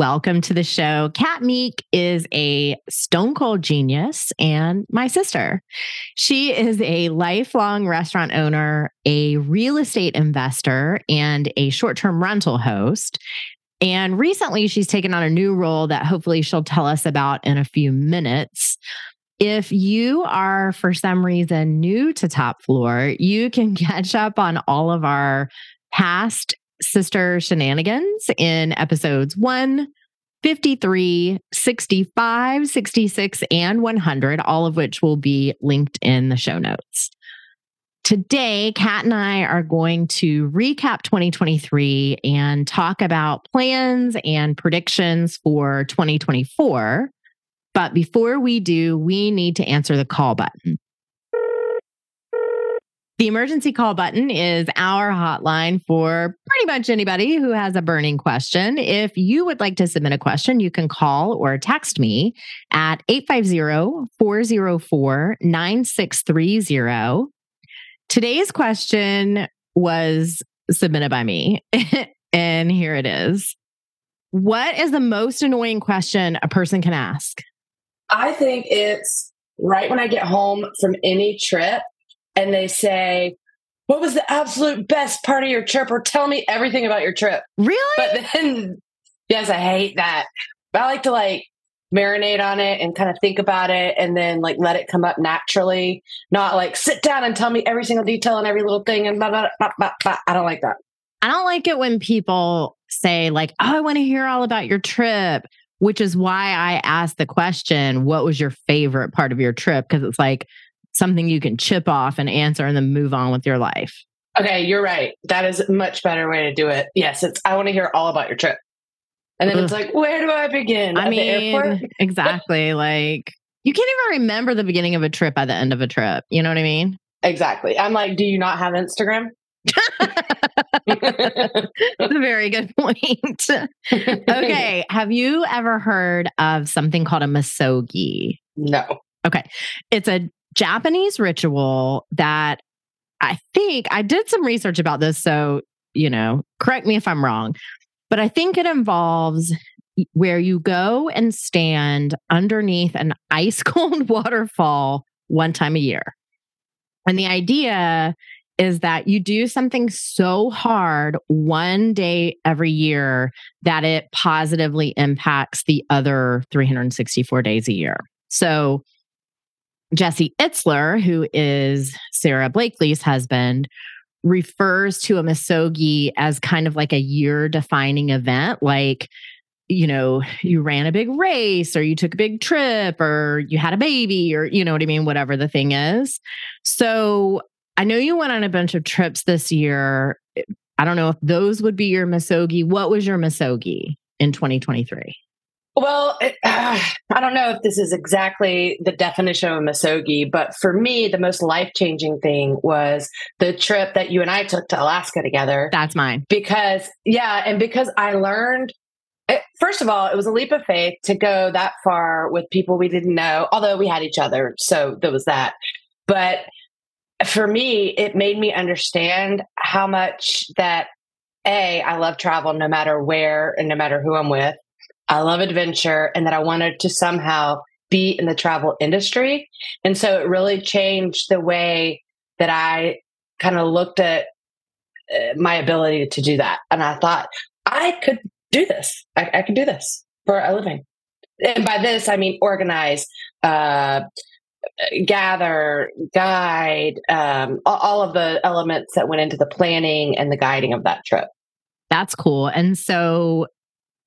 Welcome to the show. Cat Meek is a stone cold genius and my sister. She is a lifelong restaurant owner, a real estate investor, and a short term rental host. And recently, she's taken on a new role that hopefully she'll tell us about in a few minutes. If you are, for some reason, new to Top Floor, you can catch up on all of our past sister shenanigans in episodes 1, 53, 65, 66, and 100, all of which will be linked in the show notes. Today, Cat and I are going to recap 2023 and talk about plans and predictions for 2024. But before we do, we need to answer the call button. The emergency call button is our hotline for pretty much anybody who has a burning question. If you would like to submit a question, you can call or text me at 850 404 9630. Today's question was submitted by me, and here it is. What is the most annoying question a person can ask? I think it's right when I get home from any trip and they say, What was the absolute best part of your trip? Or tell me everything about your trip. Really? But then, yes, I hate that. But I like to like marinate on it and kind of think about it and then like let it come up naturally, not like sit down and tell me every single detail and every little thing and blah, blah, blah, blah, blah. I don't like that. I don't like it when people say, like, oh, I want to hear all about your trip, which is why I asked the question, what was your favorite part of your trip? Because it's like, something you can chip off and answer and then move on with your life. Okay, you're right. That is a much better way to do it. Yes, it's I want to hear all about your trip. And then Ugh. it's like, where do I begin? I mean, exactly. like you can't even remember the beginning of a trip by the end of a trip. You know what I mean? Exactly. I'm like, do you not have Instagram? That's a very good point. okay. Have you ever heard of something called a misogi? No. Okay. It's a Japanese ritual that I think I did some research about this. So, you know, correct me if I'm wrong, but I think it involves where you go and stand underneath an ice cold waterfall one time a year. And the idea is that you do something so hard one day every year that it positively impacts the other 364 days a year. So, Jesse Itzler, who is Sara Blakely's husband, refers to a misogi as kind of like a year defining event. Like, you know, you ran a big race or you took a big trip or you had a baby or, you know what I mean? Whatever the thing is. So I know you went on a bunch of trips this year. I don't know if those would be your misogi. What was your misogi in 2023? Well, it, uh, I don't know if this is exactly the definition of a misogi, but for me, the most life changing thing was the trip that you and I took to Alaska together. That's mine. Because, yeah, and because I learned, it, eh, first of all, it was a leap of faith to go that far with people we didn't know, although we had each other. So there was that. But for me, it made me understand how much that A, I love travel no matter where and no matter who I'm with. I love adventure and that I wanted to somehow be in the travel industry. And so it really changed the way that I kind of looked at uh, my ability to do that. And I thought, I could do this. I, I could do this for a living. And by this, I mean organize, uh, gather, guide, um, all of the elements that went into the planning and the guiding of that trip. That's cool. And so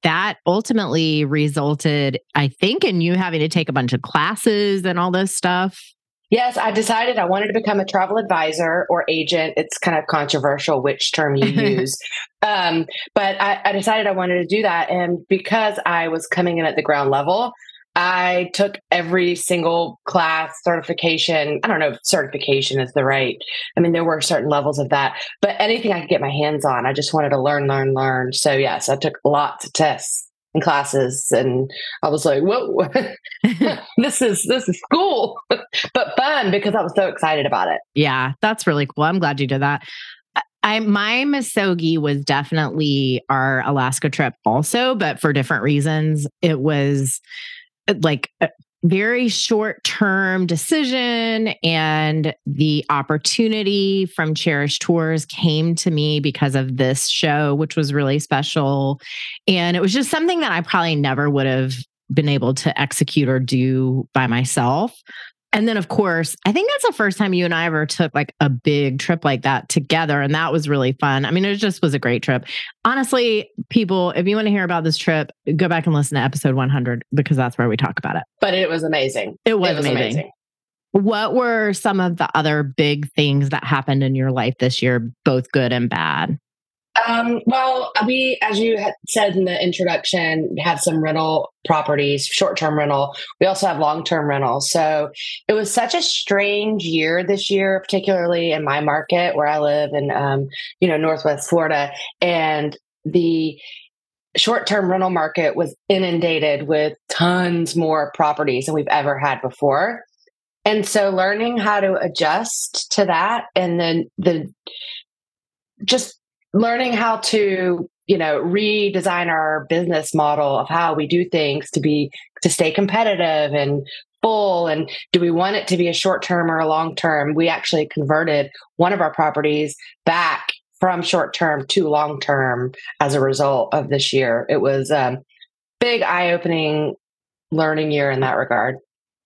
that ultimately resulted, I think, in you having to take a bunch of classes and all this stuff. Yes, I decided I wanted to become a travel advisor or agent. It's kind of controversial which term you use. um, but I, I decided I wanted to do that. And because I was coming in at the ground level, I took every single class certification. I don't know if certification is the right. I mean, there were certain levels of that, but anything I could get my hands on, I just wanted to learn, learn, learn. So yes, I took lots of tests and classes, and I was like, "Whoa, this is this is school, but fun because I was so excited about it." Yeah, that's really cool. I'm glad you did that. I my Misogi was definitely our Alaska trip also, but for different reasons. It was Uh, like a very short term decision and the opportunity from Cherish Tours came to me because of this show which was really special. And it was just something that I probably never would have been able to execute or do by myself and then, of course, I think that's the first time you and I ever took like a big trip like that together. And that was really fun. I mean, it just was a great trip. Honestly, people, if you want to hear about this trip, go back and listen to episode 100 because that's where we talk about it. But it was amazing. It was, it was amazing. amazing. What were some of the other big things that happened in your life this year, both good and bad? Um, well, we, as you said in the introduction, have some rental properties, short term rental. We also have long term rental. So it was such a strange year this year, particularly in my market where I live in, um, you know, Northwest Florida. And the short term rental market was inundated with tons more properties than we've ever had before. And so learning how to adjust to that and then the just learning how to you know redesign our business model of how we do things to be to stay competitive and full. And do we want it to be a short term or a long term? We actually converted one of our properties back from short term to long term as a result of this year. It was a um, big eye-opening learning year in that regard.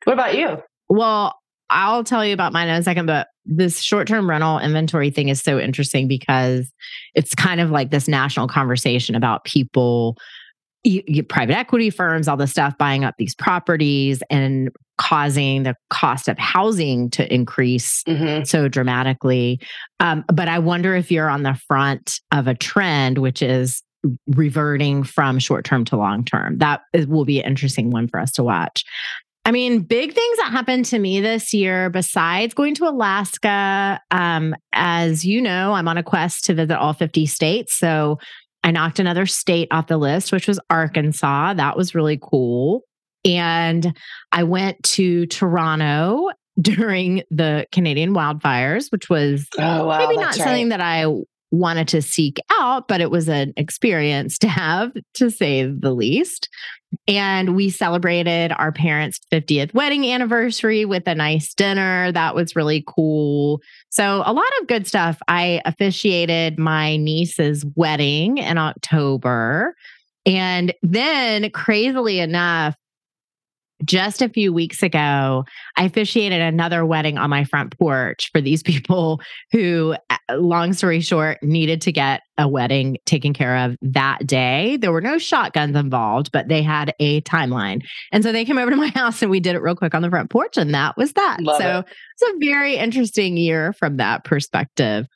What about you? Well I'll tell you about mine in a second, but this short term rental inventory thing is so interesting because it's kind of like this national conversation about people, you, you, private equity firms, all the stuff buying up these properties and causing the cost of housing to increase mm-hmm. so dramatically. Um, but I wonder if you're on the front of a trend, which is reverting from short term to long term. That is, will be an interesting one for us to watch. I mean, big things that happened to me this year, besides going to Alaska, um, as you know, I'm on a quest to visit all 50 states. So I knocked another state off the list, which was Arkansas. That was really cool. And I went to Toronto during the Canadian wildfires, which was oh, wow, maybe not something that I wanted to seek out, but it was an experience to have, to say the least. And we celebrated our parents' 50th wedding anniversary with a nice dinner. That was really cool. So, a lot of good stuff. I officiated my niece's wedding in October. And then, crazily enough, just a few weeks ago, I officiated another wedding on my front porch for these people who, uh, long story short, needed to get a wedding taken care of that day. There were no shotguns involved, but they had a timeline. And so they came over to my house and we did it real quick on the front porch, and that was that. Love so it. it's a very interesting year from that perspective.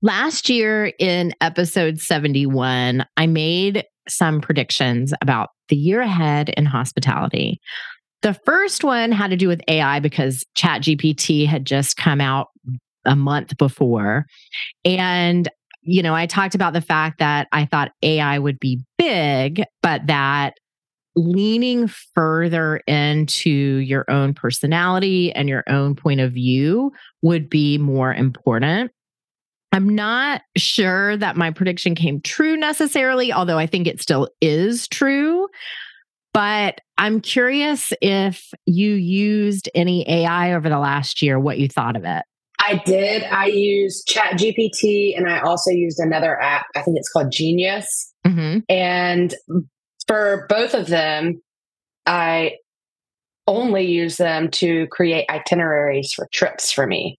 Last year in episode 71, I made some predictions about the year ahead in hospitality. The first one had to do with AI because ChatGPT had just come out a month before. And, you know, I talked about the fact that I thought AI would be big, but that leaning further into your own personality and your own point of view would be more important. I'm not sure that my prediction came true necessarily, although I think it still is true. But I'm curious if you used any AI over the last year, what you thought of it. I did. I used Chat GPT and I also used another app. I think it's called Genius. Mm-hmm. And for both of them, I only use them to create itineraries for trips for me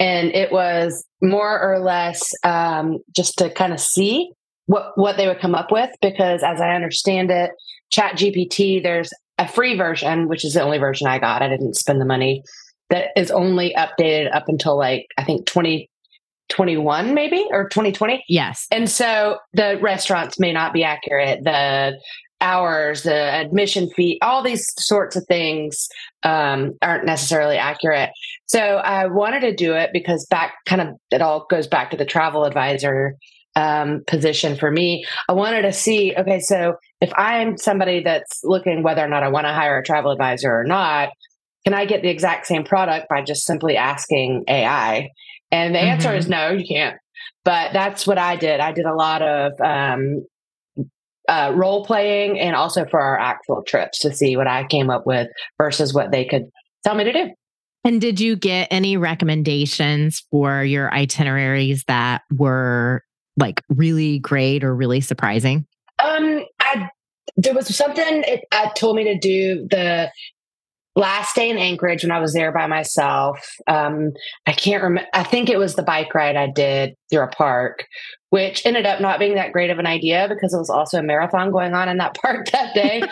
and it was more or less um, just to kind of see what what they would come up with because as i understand it chat gpt there's a free version which is the only version i got i didn't spend the money that is only updated up until like I think 2021 maybe or 2020. Yes. And so the restaurants may not be accurate. The hours, the admission fee, all these sorts of things um, aren't necessarily accurate. So I wanted to do it because back kind of it all goes back to the travel advisor um, position for me. I wanted to see, okay, so if I'm somebody that's looking whether or not I want to hire a travel advisor or not, can I get the exact same product by just simply asking AI? And the answer mm-hmm. is no, you can't. But that's what I did. I did a lot of um, uh, role playing and also for our actual trips to see what I came up with versus what they could tell me to do. And did you get any recommendations for your itineraries that were like really great or really surprising? Um, I there was something it, it told me to do the last day in Anchorage when I was there by myself. Um, I can't remember. I think it was the bike ride I did through a park, which ended up not being that great of an idea because it was also a marathon going on in that park that day.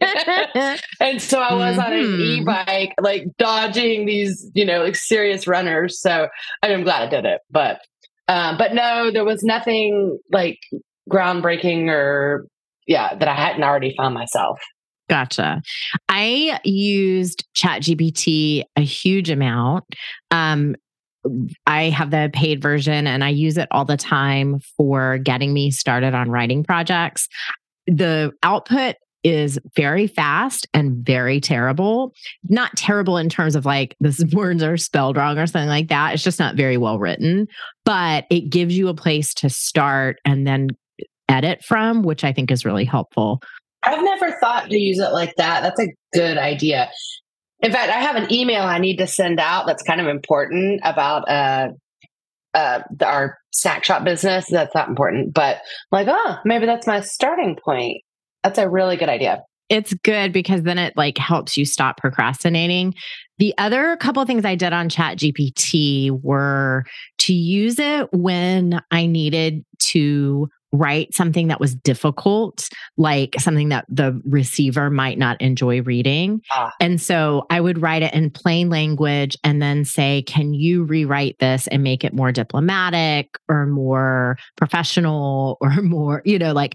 and so I was mm-hmm. on an mm-hmm. e-bike, like dodging these, you know, like serious runners. So I'm glad I did it. But um, but no, there was nothing like groundbreaking or yeah that I hadn't already found myself. Gotcha. I used ChatGPT a huge amount. Um, I have the paid version and I use it all the time for getting me started on writing projects. The output is very fast and very terrible. Not terrible in terms of like the words are spelled wrong or something like that. It's just not very well written, but it gives you a place to start and then edit from, which I think is really helpful. I've never thought to use it like that. That's a good idea. In fact, I have an email I need to send out that's kind of important about uh, uh, our snack shop business. That's not important, but like, oh, maybe that's my starting point. That's a really good idea. It's good because then it like helps you stop procrastinating. The other couple things I did on Chat GPT were to use it when I needed to write something that was difficult, like something that the receiver might not enjoy reading. Ah. And so I would write it in plain language and then say, Can you rewrite this and make it more diplomatic or more professional or more, you know, like,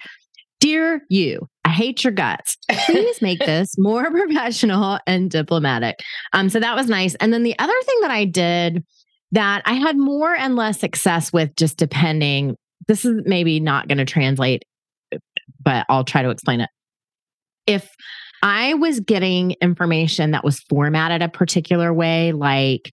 Dear you, I hate your guts. Please make this more professional and diplomatic. Um, so that was nice. And then the other thing that I did that I had more and less success with, just depending this is maybe not going to translate, but I'll try to explain it. If I was getting information that was formatted a particular way, like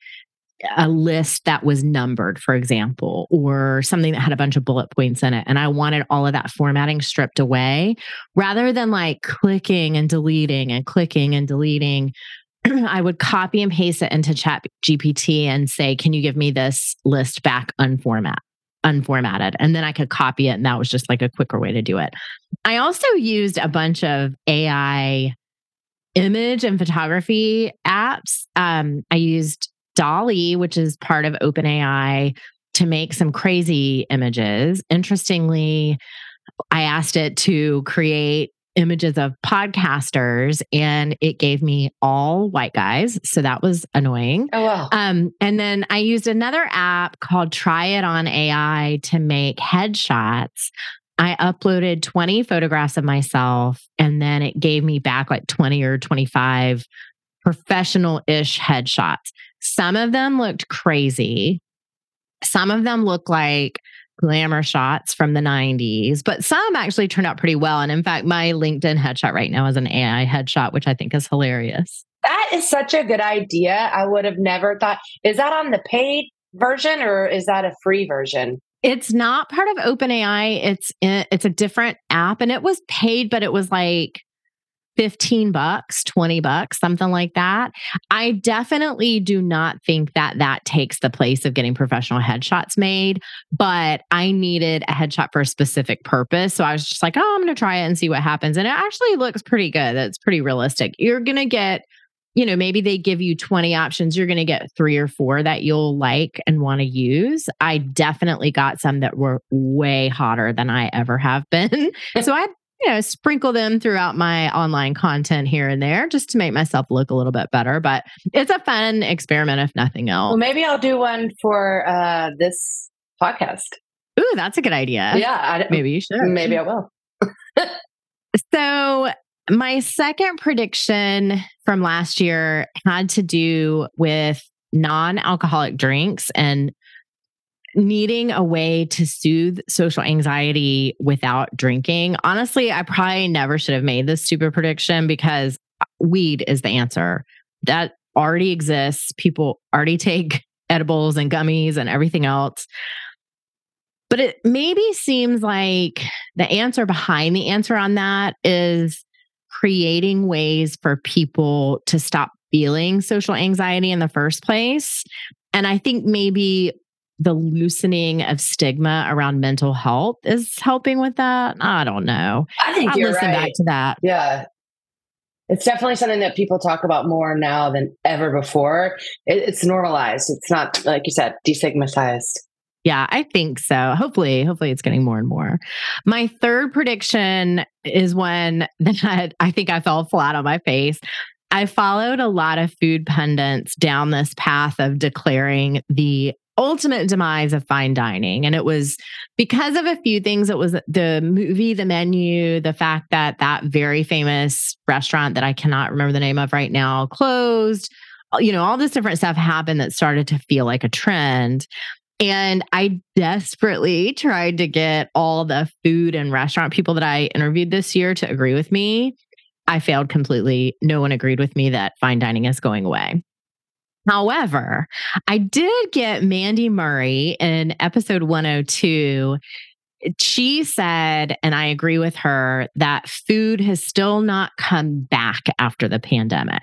a list that was numbered, for example, or something that had a bunch of bullet points in it. And I wanted all of that formatting stripped away rather than like clicking and deleting and clicking and deleting. I would copy and paste it into Chat GPT and say, Can you give me this list back unformat? Unformatted and then I could copy it and that was just like a quicker way to do it. I also used a bunch of AI image and photography apps. Um, I used DALL-E, which is part of OpenAI, to make some crazy images. Interestingly, I asked it to create images of podcasters and it gave me all white guys. So that was annoying. Oh, wow. Um, and then I used another app called Try It on AI to make headshots. I uploaded 20 photographs of myself and then it gave me back like 20 or 25 professional ish headshots. Some of them looked crazy. Some of them looked like glamour shots from the 90s, but some actually turned out pretty well. And in fact, my LinkedIn headshot right now is an AI headshot, which I think is hilarious. That is such a good idea. I would have never thought. Is that on the paid version or is that a free version? It's not part of OpenAI. It's eh, it's a different app and it was paid, but it was like 15 bucks, 20 bucks, something like that. I definitely do not think that that takes the place of getting professional headshots made, but I needed a headshot for a specific purpose. So I was just like, oh, I'm going to try it and see what happens. And it actually looks pretty good. It's pretty realistic. You're going to get you know, maybe they give you 20 options. You're going to get three or four that you'll like and want to use. I definitely got some that were way hotter than I ever have been. so I you know, sprinkle them throughout my online content here and there just to make myself look a little bit better. But it's a fun experiment, if nothing else. Well, maybe I'll do one for uh, this podcast. Ooh, that's a good idea. Yeah, I, Maybe you should. maybe I will. So, my second prediction from last year had to do with non alcoholic drinks and needing a way to soothe social anxiety without drinking. Honestly, I probably never should have made this stupid prediction because uh, weed is the answer. That already exists. People already take edibles and gummies and everything else. But it maybe seems like the answer behind the answer on that is creating ways for people to stop feeling social anxiety in the first place. And I think maybe the loosening of stigma around mental health is helping with that. I don't know. I think I'll you're listen right. back to that. Yeah. It's definitely something that people talk about more now than ever before. It, it's normalized. It's not, like you said, destigmatized. Yeah, I think so. Hopefully, hopefully it's getting more and more. My third prediction is one that I think I fell flat on my face. I followed a lot of food pundits down this path of declaring the ultimate demise of fine dining. And it was because of a few things. It was the movie, the menu, the fact that that very famous restaurant that I cannot remember the name of right now closed. You know, all this different stuff happened that started to feel like a trend. And I desperately tried to get all the food and restaurant people that I interviewed this year to agree with me. I failed completely. No one agreed with me that fine dining is going away. However, I did get Mandy Murray in episode 102. She said, and I agree with her, that food has still not come back after the pandemic.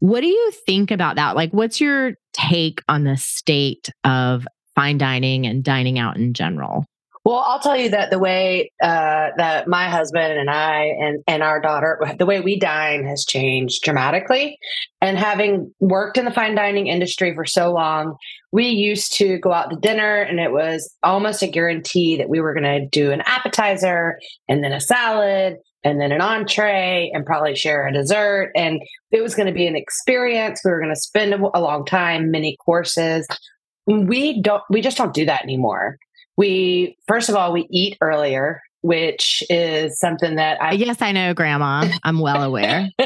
What do you think about that? Like, what's your take on the state of fine dining and dining out in general? Well, I'll tell you that the way uh, that my husband and I and, and our daughter, the way we dine has changed dramatically. And having worked in the fine dining industry for so long, we used to go out to dinner and it was almost a guarantee that we were going to do an appetizer and then a salad and then an entree and probably share a dessert. And it was going to be an experience. We were going to spend a long time, many courses. We don't, we just don't do that anymore we first of all we eat earlier which is something that i yes i know grandma. I'm well aware.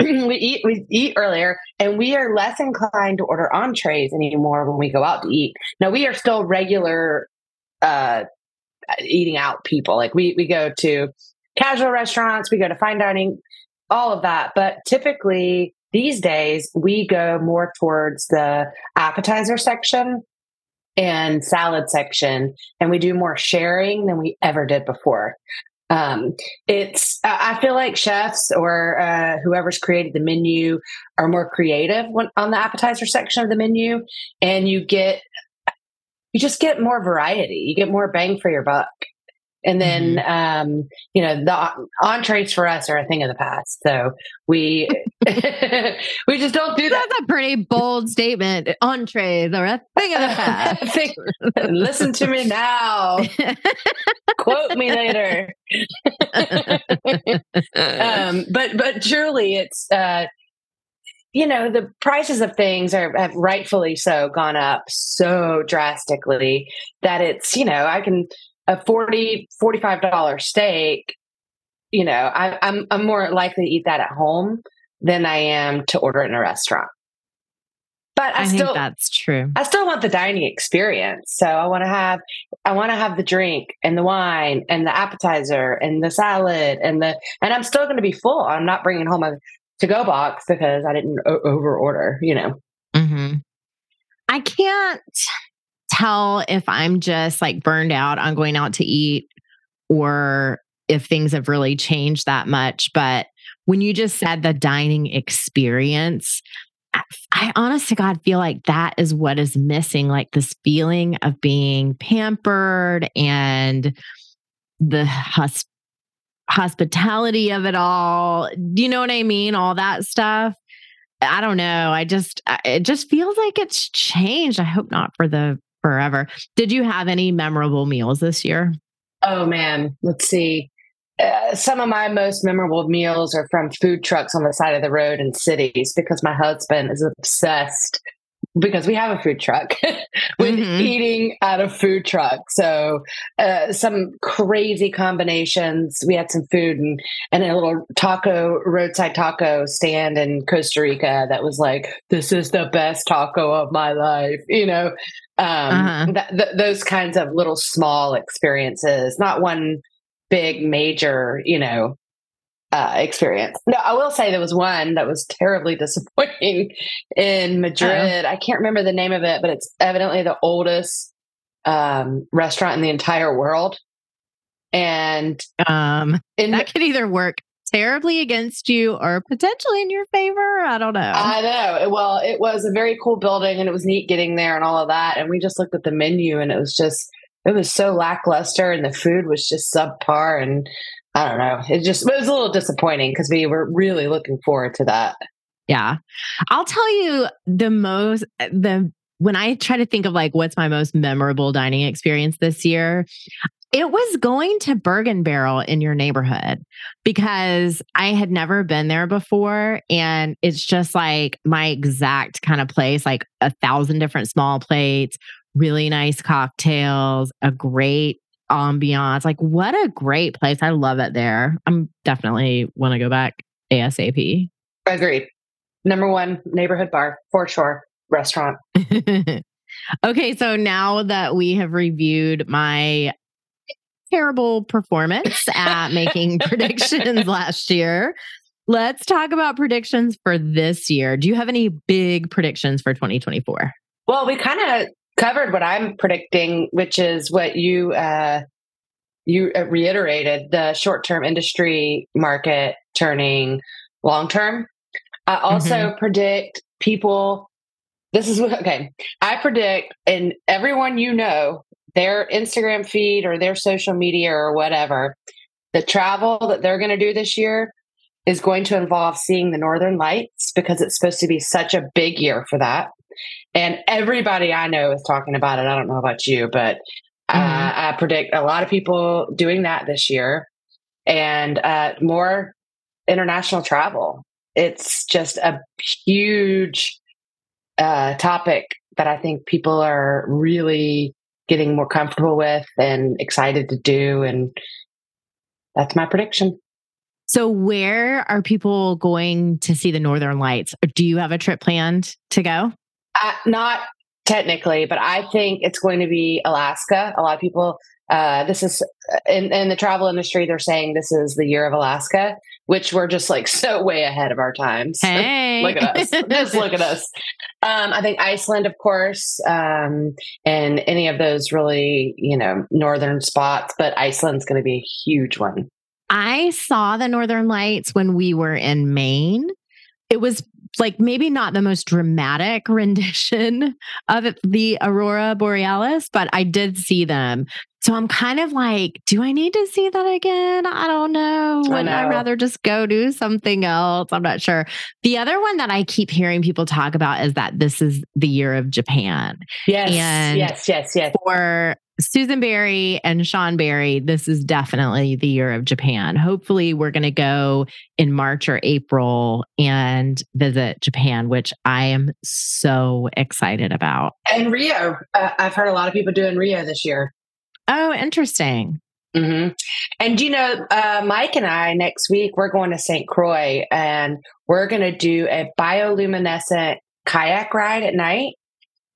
We eat we eat earlier and we are less inclined to order entrees anymore when we go out to eat. Now we are still regular uh eating out people. Like we we go to casual restaurants we go to fine dining all of that. But typically these days we go more towards the appetizer section and salad section and we do more sharing than we ever did before. Um, it's i feel like chefs or uh, whoever's created the menu are more creative when, on the appetizer section of the menu and you get you just get more variety. You get more bang for your buck and then mm-hmm. um, you know the entrees for us are a thing of the past. So we we just don't do that. That's a pretty bold statement. Entrees are a thing of the past. listen to me now. Quote me later. Um, but but truly it's uh, you know the prices of things are have rightfully so gone up so drastically that it's you know i can a 40 45 dollar steak you know I, I'm, I'm more likely to eat that at home than i am to order it in a restaurant. But i, I still that's true. I still want the dining experience. So i want to have i want to have the drink and the wine and the appetizer and the salad and the and i'm still going to be full. I'm not bringing home a to go box because i didn't o- over order you know. Mm-hmm. i can't tell if I'm just like burned out on going out to eat or if things have really changed that much. But when you just said the dining experience, I, honest to God feel like that is what is missing like this feeling of being pampered and the hus- hospitality of it all. Do you know what I mean? All that stuff. I don't know. I just, it just feels like it's changed. I hope not for the forever. Did you have any memorable meals this year? Oh man, let's see. uh, some of my most memorable meals are from food trucks on the side of the road in cities because my husband is obsessed because we have a food truck with mm-hmm. eating out of food truck. So uh, some crazy combinations. We had some food and and a little taco roadside taco stand in Costa Rica that was like, this is the best taco of my life. You know, um, uh-huh. th- th- those kinds of little small experiences, not one big major, you know, uh, experience. No, I will say there was one that was terribly disappointing in Madrid. Uh-oh. I can't remember the name of it, but it's evidently the oldest um, restaurant in the entire world. And um, that the, could either work terribly against you or potentially in your favor. I don't know. I know. Well, it was a very cool building and it was neat getting there and all of that. And we just looked at the menu and it was just, it was so lackluster and the food was just subpar. And I don't know. It just, it was a little disappointing because we were really looking forward to that. Yeah. I'll tell you the most, the, when I try to think of like what's my most memorable dining experience this year, it was going to Bergen Barrel in your neighborhood because I had never been there before. And it's just like my exact kind of place, like a thousand different small plates, really nice cocktails, a great ambiance. Like, what a great place. I love it there. I'm definitely want to go back ASAP. Agreed. Number one neighborhood bar for sure, restaurant. okay. So now that we have reviewed my terrible performance at making predictions last year. Let's talk about predictions for this year. Do you have any big predictions for 2024? Well, we kind of covered what I'm predicting, which is what you uh, you uh, reiterated: the short-term industry market turning long-term. I also mm-hmm. predict people. This is what okay. I predict, and everyone you know their Instagram feed or their social media or whatever, the travel that they're going to do this year is going to involve seeing the northern lights because it's supposed to be such a big year for that. And everybody I know is talking about it. I don't know about you, but mm-hmm. I, I predict a lot of people doing that this year and uh, more international travel. It's just a huge uh, topic that I think people are really getting more comfortable with and excited to do. And that's my prediction. So, where are people going to see the Northern Lights? Do you have a trip planned to go? Uh, not technically, but I think it's going to be Alaska. A lot of people, uh, this is in, in the travel industry, they're saying this is the year of Alaska, which we're just like so way ahead of our times. Hey. look at us. just look at us. Um, I think Iceland, of course, um, and any of those really, you know, northern spots, but Iceland's going to be a huge one. I saw the Northern Lights when we were in Maine. It was like maybe not the most dramatic rendition of the aurora borealis but i did see them so i'm kind of like do i need to see that again? I don't know. Wouldn't I, I, rather just go do something else? I'm not sure. The other one that i keep hearing people talk about is that this is the year of japan. Yes and yes yes yes. for Susan Berry and Sean Berry, this is definitely the year of Japan. Hopefully, we're going to go in March or April and visit Japan, which I am so excited about. And Rio, uh, I've heard a lot of people doing Rio this year. Oh, interesting. Mm-hmm. And you know, uh, Mike and I next week we're going to St. Croix and we're going to do a bioluminescent kayak ride at night.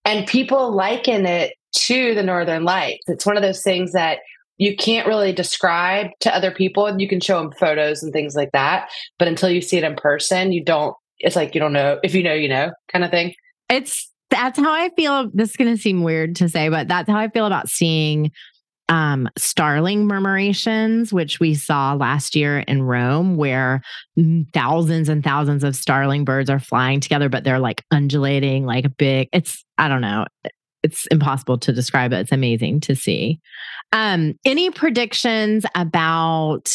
And people liken it to the northern lights. It's one of those things that you can't really describe to other people. And you can show them photos and things like that, but until you see it in person, you don't. It's like you don't know. If you know, you know, kind of thing. It's that's how I feel. This is going to seem weird to say, but that's how I feel about seeing um, starling murmurations, which we saw last year in Rome, where thousands and thousands of starling birds are flying together, but they're like undulating, like a big. It's I don't know it's impossible to describe it. It's amazing to see. Um, any predictions about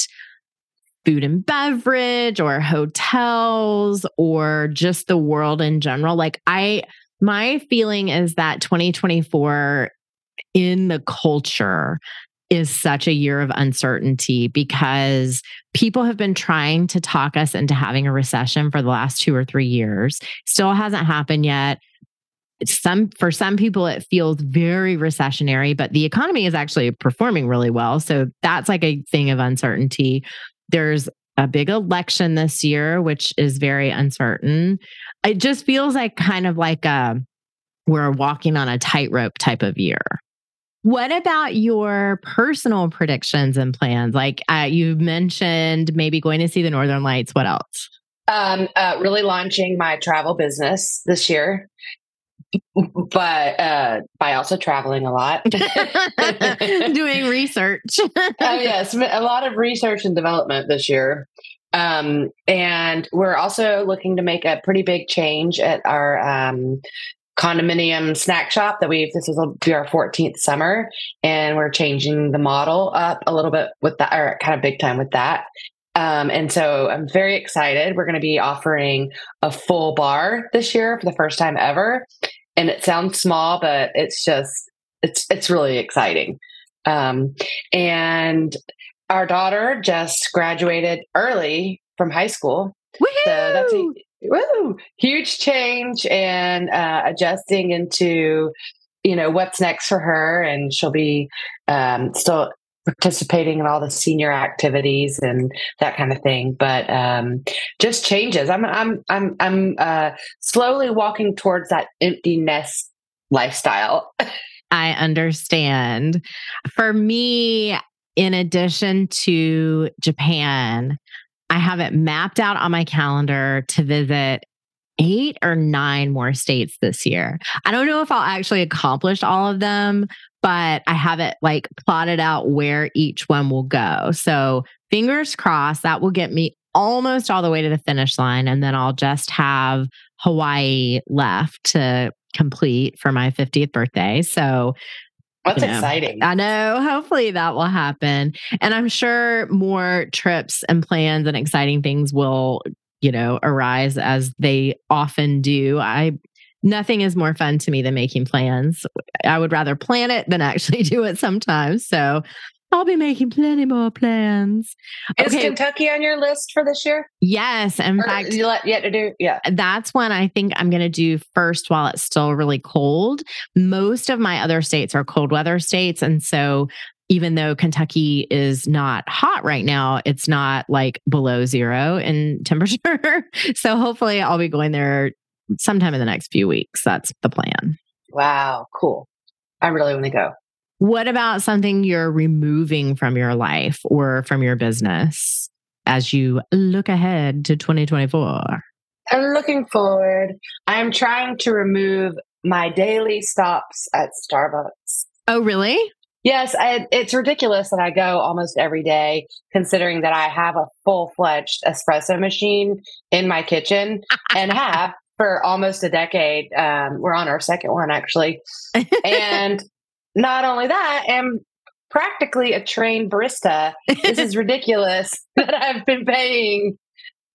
food and beverage or hotels or just the world in general? Like, I, my feeling is that 2024 in the culture is such a year of uncertainty because people have been trying to talk us into having a recession for the last two or three years. Still hasn't happened yet. Some for some people it feels very recessionary, but the economy is actually performing really well. So that's like a thing of uncertainty. There's a big election this year, which is very uncertain. It just feels like kind of like a uh, we're walking on a tightrope type of year. What about your personal predictions and plans? Like uh, you mentioned, maybe going to see the Northern Lights. What else? Um, uh, really launching my travel business this year, but uh, by also traveling a lot, doing research. oh yes, a lot of research and development this year. Um, and we're also looking to make a pretty big change at our um, condominium snack shop that we've this will be our 14th summer and we're changing the model up a little bit with that or kind of big time with that. Um, and so i'm very excited. We're going to be offering a full bar this year for the first time ever. And it sounds small but it's just it's it's really exciting. Um, and our daughter just graduated early from high school. Woo-hoo! so that's woo, huge change and uh, adjusting into you know what's next for her and she'll be um, still participating in all the senior activities and that kind of thing but um, just changes. I'm i'm i'm i'm uh, slowly walking towards that empty nest lifestyle. I understand. For me in addition to japan I have it mapped out on my calendar to visit eight or nine more states this year. I don't know if I'll actually accomplish all of them, but I have it like plotted out where each one will go. So fingers crossed that will get me almost all the way to the finish line. And then I'll just have Hawaii left to complete for my 50th birthday. So that's you know, exciting. I know. Hopefully that will happen. And I'm sure more trips and plans and exciting things will, you know, arise as they often do. I nothing is more fun to me than making plans. I would rather plan it than actually do it sometimes. So I'll be making plenty more plans. Is okay. Kentucky on your list for this year? Yes. In or fact, you let yet to do. Yeah. That's one I think I'm going to do first while it's still really cold. Most of my other states are cold weather states. And so even though Kentucky is not hot right now, it's not like below zero in temperature. so hopefully I'll be going there sometime in the next few weeks. That's the plan. Wow. Cool. I really want to go. What about something you're removing from your life or from your business as you look ahead to 2024? I'm looking forward. I'm trying to remove my daily stops at Starbucks. Oh, really? Yes, I, it's ridiculous that I go almost every day, considering that I have a full fledged espresso machine in my kitchen and have for almost a decade. Um, we're on our second one, actually. and not only that, I am practically a trained barista. this is ridiculous that I've been paying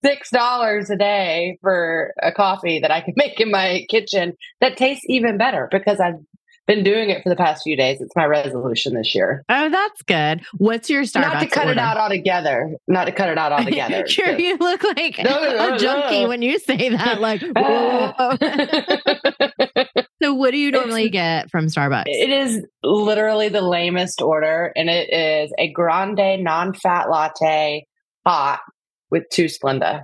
six dollars a day for a coffee that I can make in my kitchen that tastes even better because I've been doing it for the past few days. It's my resolution this year. Oh, that's good. What's your Starbucks? Not to cut order? it out altogether. Not to cut it out altogether. sure, you look like no, no, a junkie when you say that. Like, so, what do you normally it's, get from Starbucks? It is literally the lamest order, and it is a grande non-fat latte, hot with two Splenda,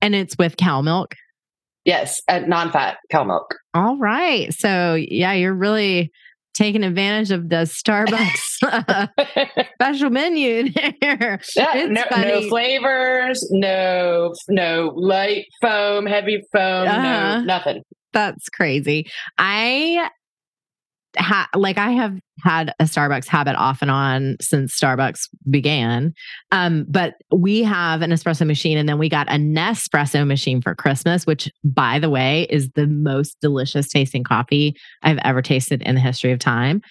and it's with cow milk. Yes, non-fat cow milk. All right. So yeah, you're really taking advantage of the Starbucks uh, special menu there. Yeah, no, no, flavors, no no light foam, heavy foam, uh-huh. no nothing. That's crazy. I ha- like I have had a Starbucks habit off and on since Starbucks began. Um, but we have an espresso machine and then we got a Nespresso machine for Christmas, which by the way is the most delicious tasting coffee I've ever tasted in the history of time.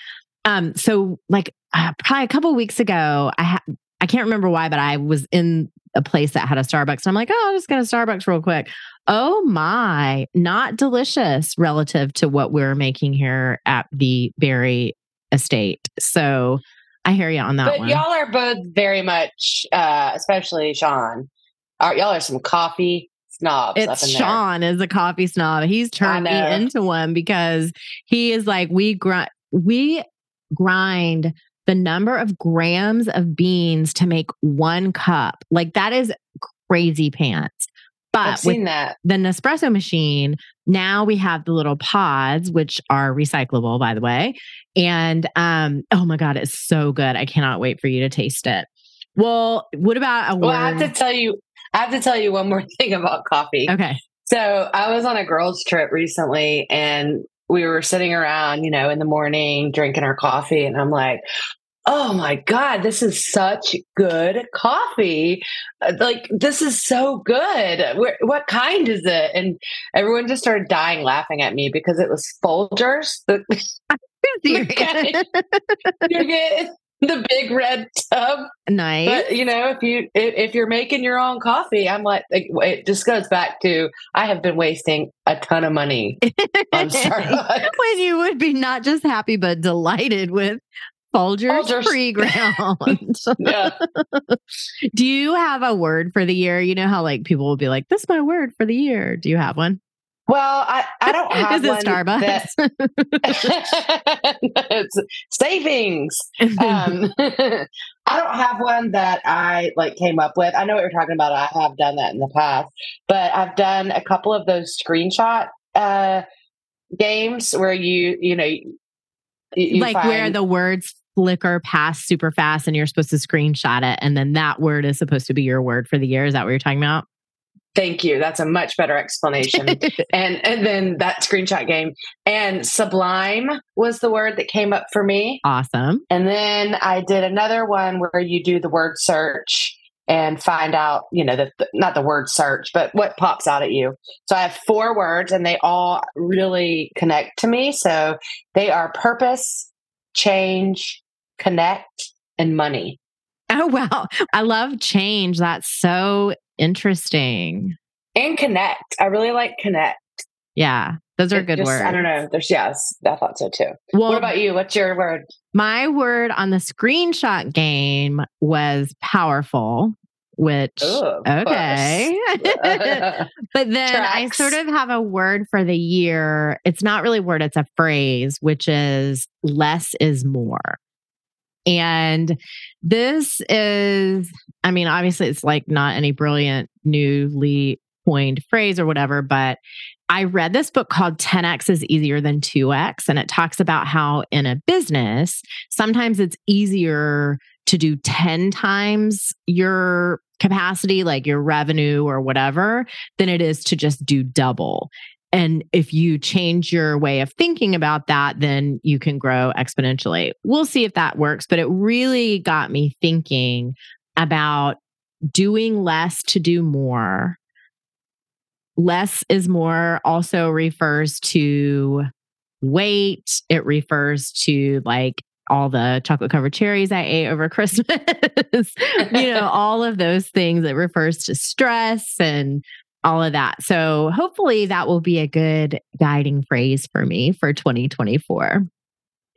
Um, so like uh, probably a couple weeks ago, I had I can't remember why, but I was in a place that had a Starbucks. And I'm like, oh, I'll just get a Starbucks real quick. Oh my, not delicious relative to what we're making here at the Berry Estate. So I hear you on that but one. y'all are both very much, uh, especially Sean. Are y'all are some coffee snobs? up It's. Sean is a coffee snob. He's turned me into one because he is like we grind we grind the number of grams of beans to make one cup. Like that is crazy pants. I've But seen that. the Nespresso machine, now we have the little pods, which are recyclable, by the way. And um, oh my God, it's so good. I cannot wait for you to taste it. Well, what about a Well, I have to tell you, I have to tell you one more thing about coffee. okay. So I was on a girls' trip recently, and we were sitting around, you know, in the morning drinking our coffee, and I'm like. Oh my God, this is such good coffee. Uh, Like, this is so good. Where, what kind is it? And everyone just started dying laughing at me because it was Folgers. The, get the big red tub. nice. But you know, if you if, if you're making your own coffee, I'm like, like, it just goes back to I have been wasting a ton of money on Starbucks. when you would be not just happy but delighted with Folgers, Folgers. pre-ground. yeah. Do you have a word for the year? You know how like people will be like, "This is my word for the year." Do you have one? Well, I, I don't have is it one Starbucks? that- it's savings. Um, I don't have one that I like came up with. I know what you're talking about. I have done that in the past, but I've done a couple of those screenshot uh, games where you you know you, you like where the words flicker past super fast and you're supposed to screenshot it and then that word is supposed to be your word for the year. Is that what you're talking about? Thank you. That's a much better explanation. and and then that screenshot game and sublime was the word that came up for me. awesome. And then I did another one where you do the word search and find out, you know, the, the not the word search, but what pops out at you. So I have four words and they all really connect to me. So they are purpose, change, connect, and money. Oh wow. I love change. That's so interesting. And connect. I really like connect. Yeah. Those are It good just- words. I don't know. There's yes, I thought so too. Well, what about you? What's your word? my word on the screenshot game was powerful, which Ooh, okay. but then I sort of have a word for the year. It's not really a word, it's a phrase, which is less is more. And this is, I mean, obviously, it's like not any brilliant, newly coined phrase or whatever, but I read this book called 10x is easier than 2x. And it talks about how in a business, sometimes it's easier to do 10 times your capacity, like your revenue or whatever, than it is to just do double. And if you change your way of thinking about that, then you can grow exponentially. We'll see if that works. But it really got me thinking about doing less to do more. Less is more also refers to weight, it refers to like all the chocolate covered cherries I ate over Christmas, you know, all of those things. It refers to stress and all of that. So hopefully that will be a good guiding phrase for me for 2024.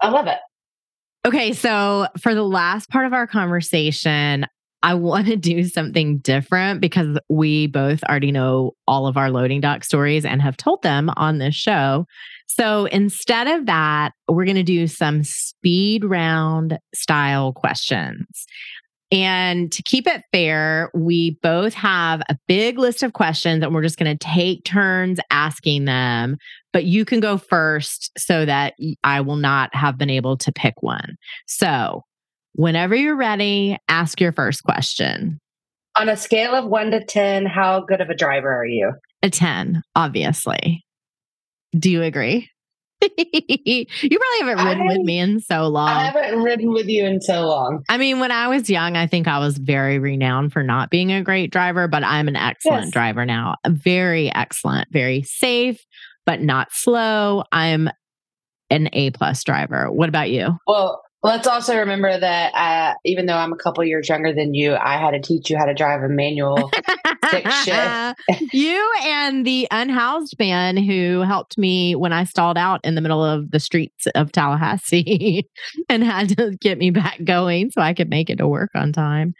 I love it. Okay, so for the last part of our conversation, I want to do something different because we both already know all of our loading dock stories and have told them on this show. So instead of that, we're going to do some speed round style questions. And to keep it fair, we both have a big list of questions and we're just going to take turns asking them. But you can go first so that I will not have been able to pick one. So, whenever you're ready, ask your first question. On a scale of one to 10, how good of a driver are you? A 10, obviously. Do you agree? you probably haven't ridden with me in so long. I haven't ridden with you in so long. I mean, when I was young, I think I was very renowned for not being a great driver, but I'm an excellent Yes. driver now. Very excellent, very safe, but not slow. I'm an A plus driver. What about you? Well, let's also remember that uh, even though I'm a couple years younger than you, I had to teach you how to drive a manual. stick shift. you and the unhoused man who helped me when I stalled out in the middle of the streets of Tallahassee and had to get me back going so I could make it to work on time.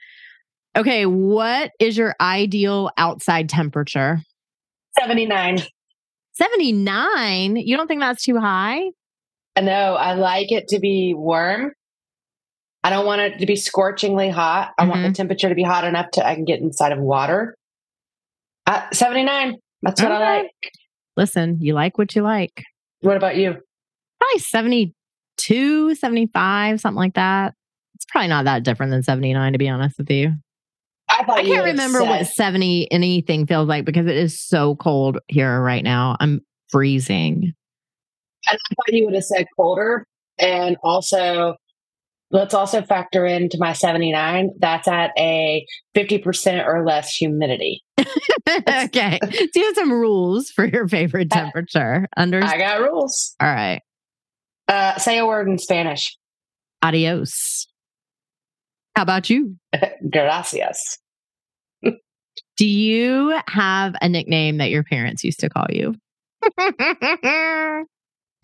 Okay, what is your ideal outside temperature? 79. 79? You don't think that's too high? No, I like it to be warm. I don't want it to be scorchingly hot. I want the temperature to be hot enough to I can get inside of water. Uh, 79. That's what I like. Listen, you like what you like. What about you? Probably 72, 75, something like that. It's probably not that different than 79, to be honest with you. I I can't remember what 70 anything feels like because it is so cold here right now. I'm freezing. I thought you would have said colder. And also, let's also factor into my 79. That's at a 50% or less humidity. okay. do you have some rules for your favorite temperature. Under I got rules. All right. Uh, say a word in Spanish. Adios. How about you? Gracias. Do you have a nickname that your parents used to call you?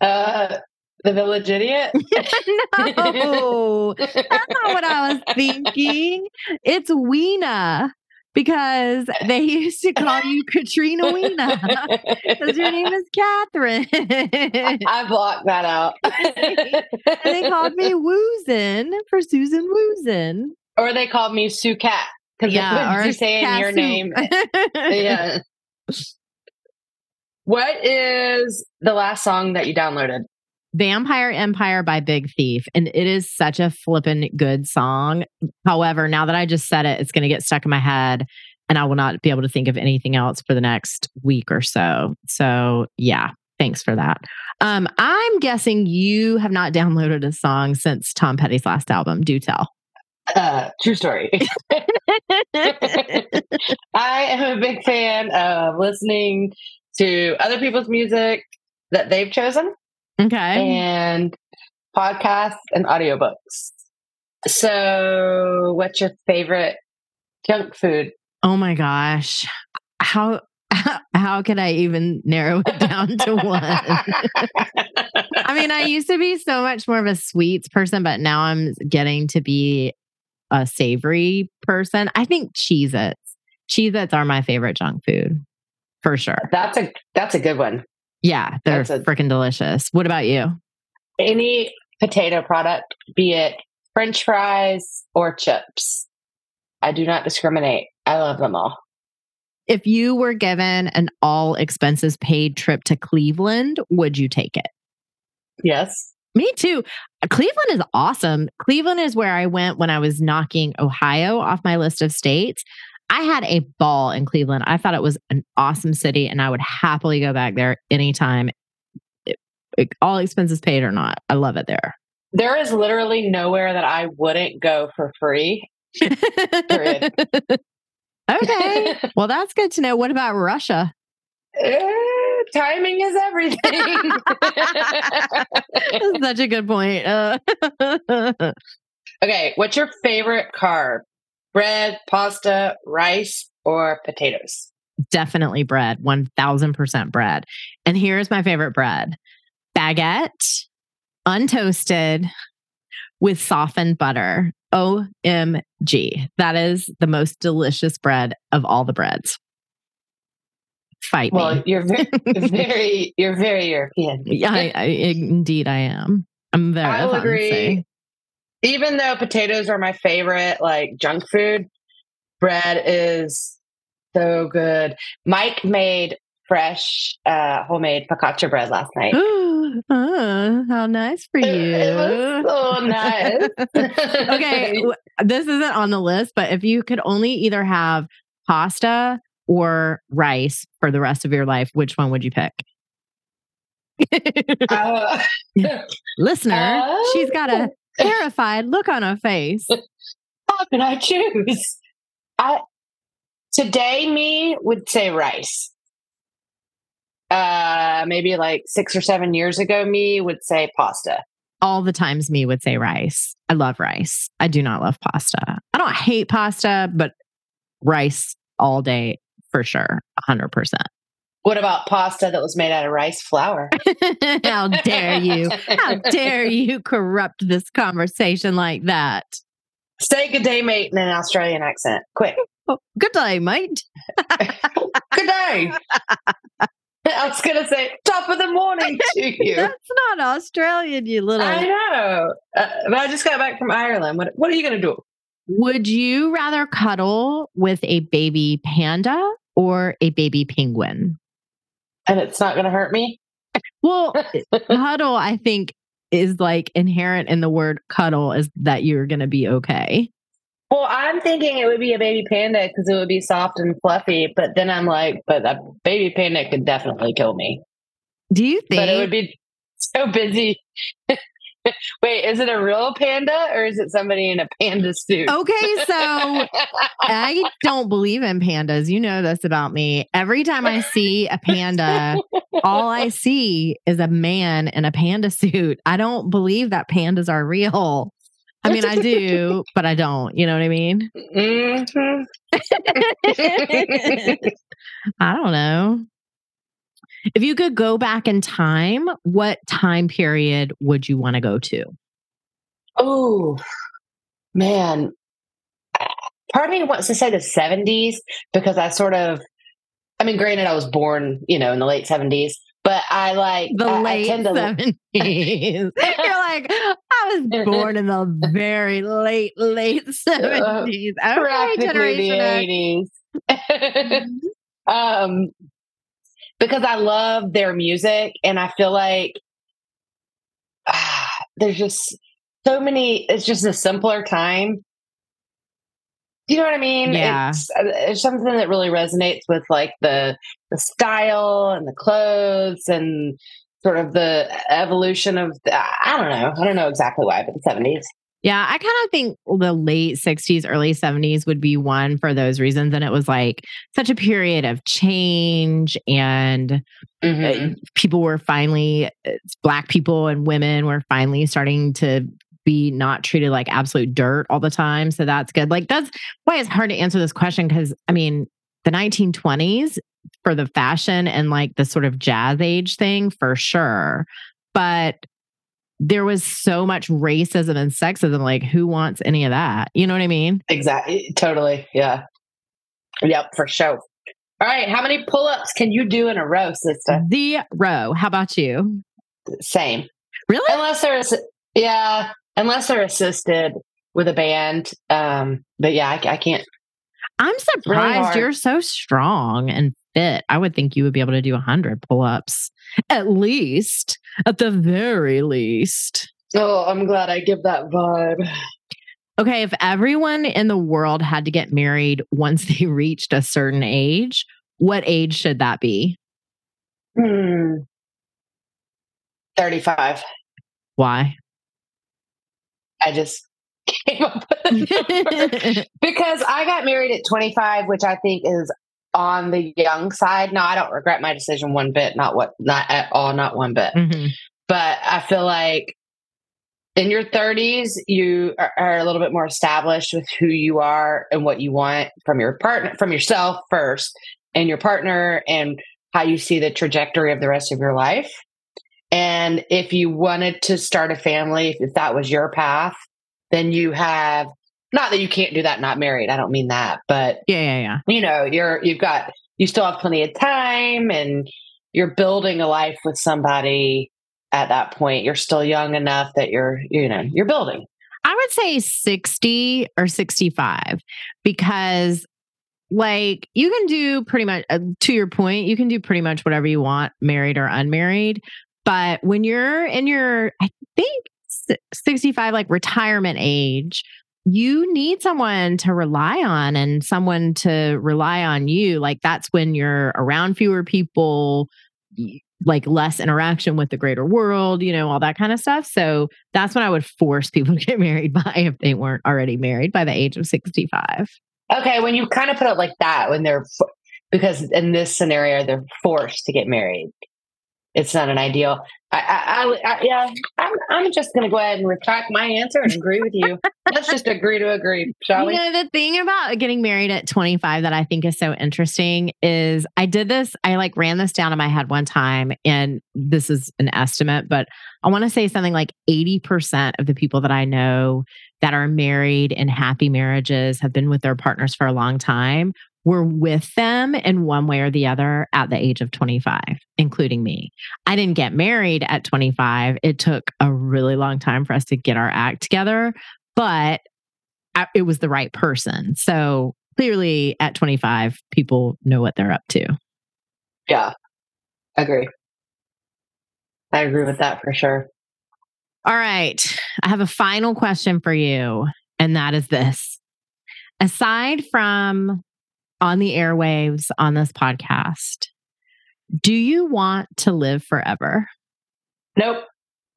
Uh, the village idiot. no, that's not what I was thinking. It's Weena because they used to call you Katrina Weena because your name is Catherine. I blocked that out. and they called me Woozin for Susan Woozin. or they called me Sue Cat because Yeah, or you saying your name. yeah. What is the last song that you downloaded? Vampire Empire by Big Thief. And it is such a flippin' good song. However, now that I just said it, it's going to get stuck in my head and I will not be able to think of anything else for the next week or so. So, yeah, thanks for that. Um, I'm guessing you have not downloaded a song since Tom Petty's last album. Do tell. Uh, true story. I am a big fan of listening to other people's music that they've chosen okay. and podcasts and audiobooks. So, what's your favorite junk food? Oh my gosh. How how could I even narrow it down to one? I mean, I used to be so much more of a sweets person, but now I'm getting to be a savory person. I think Cheez Its. Cheez Its are my favorite junk food for sure. that's a that's a good one. Yeah, they're That's a- freaking delicious. What about you? Any potato product, be it French fries or chips, I do not discriminate. I love them all. If you were given an all expenses paid trip to Cleveland, would you take it? Yes. Me too. Cleveland is awesome. Cleveland is where I went when I was knocking Ohio off my list of states. I had a ball in Cleveland. I thought it was an awesome city and I would happily go back there anytime, it- it- all expenses paid or not. I love it there. There is literally nowhere that I wouldn't go for free. Okay. Well, that's good to know. What about Russia? Eh, timing is everything. Such a good point. Uh, okay, what's your favorite carb? Bread, pasta, rice, or potatoes? definitely bread, 1000% bread. And here's my favorite bread baguette, untoasted with softened butter. OMG. That is the most delicious bread of all the breads. Fight Well, me. you're very, very, you're very European. Yeah, I, I, indeed, I am. I'm very I will agree. Even though potatoes are my favorite, like junk food, bread is so good. Mike made fresh, uh, homemade focaccia bread last night. Ooh, oh, how nice for you. It was so nice. okay, this isn't on the list, but if you could only either have pasta or rice for the rest of your life, which one would you pick? Uh, Listener, she's got a oh, terrified look on her face. how can I choose? I today me would say rice. Uh, maybe like six or seven years ago, me would say pasta. All the times me would say rice. I love rice. I do not love pasta. I don't hate pasta, but rice all day for sure. 100%. What about pasta that was made out of rice flour? How dare you? How dare you corrupt this conversation like that? Say good day, mate, in an Australian accent. Quick. Oh, good day, mate. good day. I was going to say top of the morning to you. That's not Australian, you little. I know. Uh, but I just got back from Ireland. What, what are you going to do? Would you rather cuddle with a baby panda or a baby penguin? And it's not going to hurt me? Well, cuddle, I think, is like inherent in the word cuddle is that you're going to be okay. Well, I'm thinking it would be a baby panda because it would be soft and fluffy. But then I'm like, but a baby panda could definitely kill me. Do you think? But it would be so busy Wait, is it a real panda or is it somebody in a panda suit? Okay, so I don't believe in pandas. You know this about me. Every time I see a panda, all I see is a man in a panda suit. I don't believe that pandas are real. I mean, I do, but I don't. You know what I mean? Mm-hmm. I don't know. If you could go back in time, what time period would you want to go to? Oh, man. Part of me wants to say the 70s because I sort of, I mean, granted, I was born, you know, in the late 70s, but I like the I, late 70s. You're like, I was born in the very late, late 70s. Uh, okay, generation the 80s. um, because I love their music and I feel like ah, there's just so many, it's just a simpler time. Do you know what I mean? Yeah. It's, uh, it's, something that really resonates with like the the style and the clothes and sort of the evolution of the, I don't know. I don't know exactly why, but the 70s. Yeah, I kind of think the late 60s, early 70s would be one for those reasons. And it was like such a period of change, and mm-hmm. people were finally, uh, Black people and women were finally starting to be not treated like absolute dirt all the time. So that's good. Like, that's why it's hard to answer this question because, I mean, the 1920s for the fashion and like the sort of jazz age thing for sure. But there was so much racism and sexism. Like, who wants any of that? You know what I mean? Exactly. Totally. Yeah. Yep, for sure. All right. How many pull ups can you do in a row, sister? The row. How about you? Same. Really? Unless they're, yeah, unless they're assisted with a band. Um, but yeah, I, I can't. I'm surprised really you're so strong and fit. I would think you would be able to do 100 pull ups at least, at the very least. Oh, I'm glad I give that vibe. Okay, if everyone in the world had to get married once they reached a certain age, what age should that be? Hmm. 35. Why? I just came up with because I got married at 25, which I think is on the young side. No, I don't regret my decision one bit, not what not at all, not one bit. Mm-hmm. But I feel like in your 30s, you are, are, a little bit more established with who you are and what you want from your partner, from yourself first, and your partner, and how you see the trajectory of the rest of your life. And if you wanted to start a family, if that was your path, then you have not that you can't do that not married. I don't mean that, but yeah, yeah, yeah. You know, you're you've got you still have plenty of time and you're building a life with somebody at that point. You're still young enough that you're, you know, you're building. I would say 60 or 65 because like you can do pretty much uh, to your point, you can do pretty much whatever you want, married or unmarried. But when you're in your, I think 65, like retirement age, you need someone to rely on and someone to rely on you. Like that's when you're around fewer people, like less interaction with the greater world, you know, all that kind of stuff. So that's when I would force people to get married by if they weren't already married by the age of 65. Okay. When you kind of put it like that, when they're, because in this scenario, they're forced to get married. It's not an ideal. I, I, I, I yeah, I'm, I'm just going to go ahead and retract my answer and agree with you. Let's just agree to agree, shall we? You know, the thing about getting married at 25 that I think is so interesting is I did this, I like ran this down in my head one time, and this is an estimate, but I want to say something like 80% of the people that I know that are married in happy marriages have been with their partners for a long time were with them in one way or the other at the age of 25, including me. I didn't get married at 25. It took a really long time for us to get our act together, but it was the right person. So clearly at 25, people know what they're up to. Yeah, I agree. I agree with that for sure. All right. I have a final question for you, and that is this. Aside from on the airwaves on this podcast, do you want to live forever? Nope.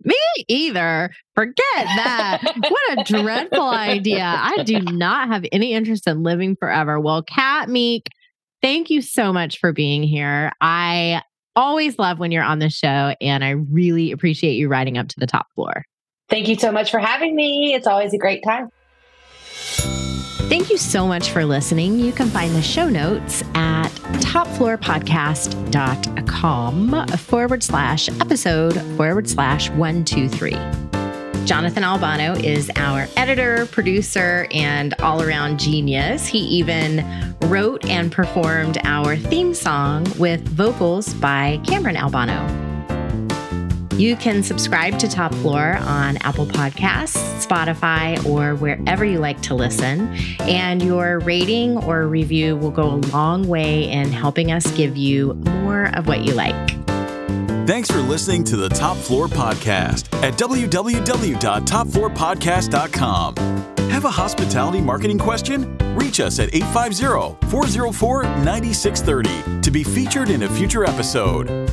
Me either. Forget that. what a dreadful idea. I do not have any interest in living forever. Well, Cat Meek, thank you so much for being here. I always love when you're on the show, and I really appreciate you riding up to the top floor. Thank you so much for having me. It's always a great time. Thank you so much for listening. You can find the show notes at topfloorpodcast.com forward slash episode forward slash 123. Jonathan Albano is our editor, producer, and all around genius. He even wrote and performed our theme song with vocals by Cameron Albano. You can subscribe to Top Floor on Apple Podcasts, Spotify, or wherever you like to listen. And your rating or review will go a long way in helping us give you more of what you like. Thanks for listening to the Top Floor Podcast at www.topfloorpodcast.com. Have a hospitality marketing question? Reach us at 850 404 9630 to be featured in a future episode.